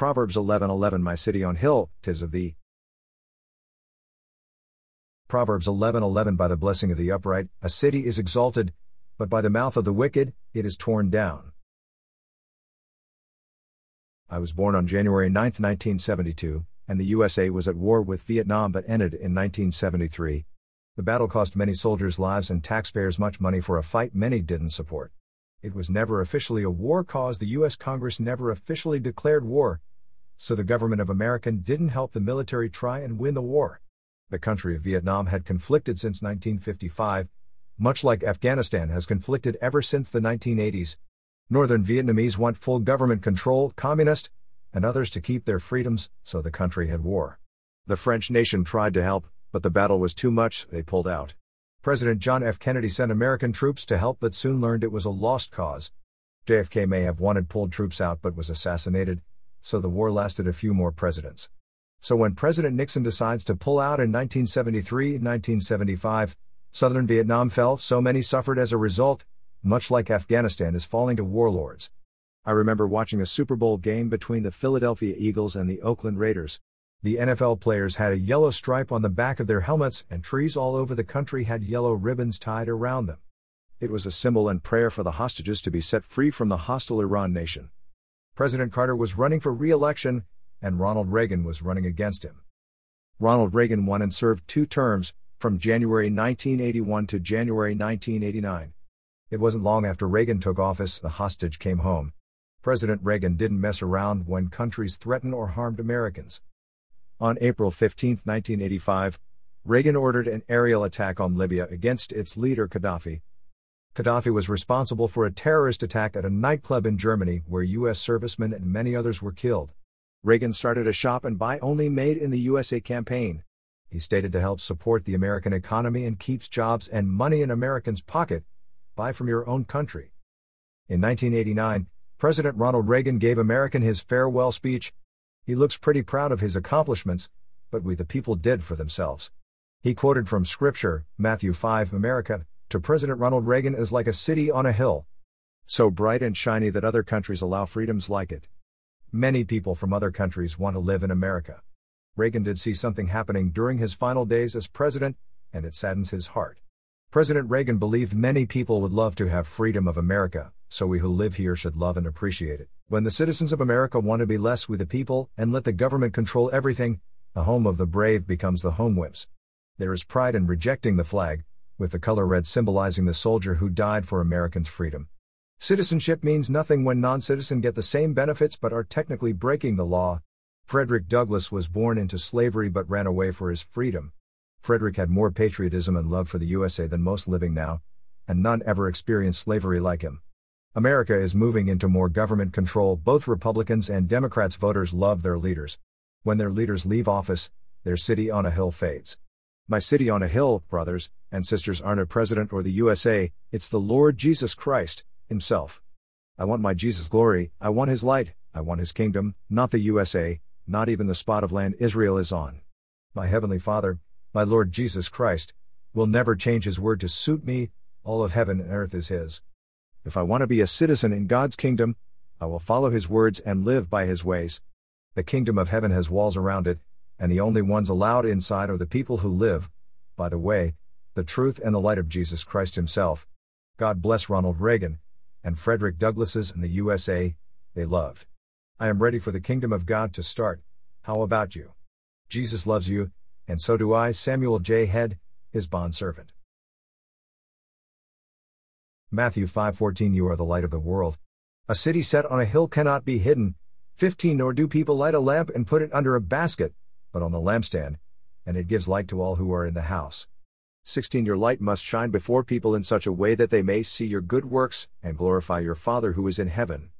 Proverbs 11:11 My city on hill, tis of thee. Proverbs 11:11 By the blessing of the upright, a city is exalted, but by the mouth of the wicked, it is torn down. I was born on January 9, 1972, and the USA was at war with Vietnam but ended in 1973. The battle cost many soldiers lives and taxpayers much money for a fight many didn't support. It was never officially a war cause, the US Congress never officially declared war, so the government of America didn't help the military try and win the war. The country of Vietnam had conflicted since 1955, much like Afghanistan has conflicted ever since the 1980s, Northern Vietnamese want full government control, communist, and others to keep their freedoms, so the country had war. The French nation tried to help, but the battle was too much, they pulled out. President John F. Kennedy sent American troops to help but soon learned it was a lost cause. JFK may have wanted pulled troops out but was assassinated, so the war lasted a few more presidents. So when President Nixon decides to pull out in 1973 1975, southern Vietnam fell, so many suffered as a result, much like Afghanistan is falling to warlords. I remember watching a Super Bowl game between the Philadelphia Eagles and the Oakland Raiders. The NFL players had a yellow stripe on the back of their helmets, and trees all over the country had yellow ribbons tied around them. It was a symbol and prayer for the hostages to be set free from the hostile Iran nation. President Carter was running for re election, and Ronald Reagan was running against him. Ronald Reagan won and served two terms, from January 1981 to January 1989. It wasn't long after Reagan took office, the hostage came home. President Reagan didn't mess around when countries threatened or harmed Americans. On April 15, 1985, Reagan ordered an aerial attack on Libya against its leader Gaddafi. Gaddafi was responsible for a terrorist attack at a nightclub in Germany where U.S. servicemen and many others were killed. Reagan started a shop and buy only made in the USA campaign. He stated to help support the American economy and keeps jobs and money in Americans' pocket, buy from your own country. In 1989, President Ronald Reagan gave American his farewell speech. He looks pretty proud of his accomplishments, but we the people did for themselves. He quoted from Scripture, Matthew 5 America, to President Ronald Reagan is like a city on a hill. So bright and shiny that other countries allow freedoms like it. Many people from other countries want to live in America. Reagan did see something happening during his final days as president, and it saddens his heart. President Reagan believed many people would love to have freedom of America, so we who live here should love and appreciate it. When the citizens of America want to be less with the people and let the government control everything, the home of the brave becomes the home wimps. There is pride in rejecting the flag, with the color red symbolizing the soldier who died for Americans' freedom. Citizenship means nothing when non citizens get the same benefits but are technically breaking the law. Frederick Douglass was born into slavery but ran away for his freedom. Frederick had more patriotism and love for the USA than most living now, and none ever experienced slavery like him. America is moving into more government control. Both Republicans and Democrats voters love their leaders. When their leaders leave office, their city on a hill fades. My city on a hill, brothers and sisters, aren't a president or the USA, it's the Lord Jesus Christ, Himself. I want my Jesus' glory, I want His light, I want His kingdom, not the USA, not even the spot of land Israel is on. My Heavenly Father, my Lord Jesus Christ, will never change his word to suit me, all of heaven and earth is his. If I want to be a citizen in God's kingdom, I will follow his words and live by his ways. The kingdom of heaven has walls around it, and the only ones allowed inside are the people who live, by the way, the truth and the light of Jesus Christ himself. God bless Ronald Reagan, and Frederick Douglasses and the USA, they loved. I am ready for the kingdom of God to start. How about you? Jesus loves you, and so do I, Samuel J. Head, his bondservant. Matthew 5:14 You are the light of the world. A city set on a hill cannot be hidden. 15 Nor do people light a lamp and put it under a basket, but on the lampstand, and it gives light to all who are in the house. 16 Your light must shine before people in such a way that they may see your good works and glorify your Father who is in heaven.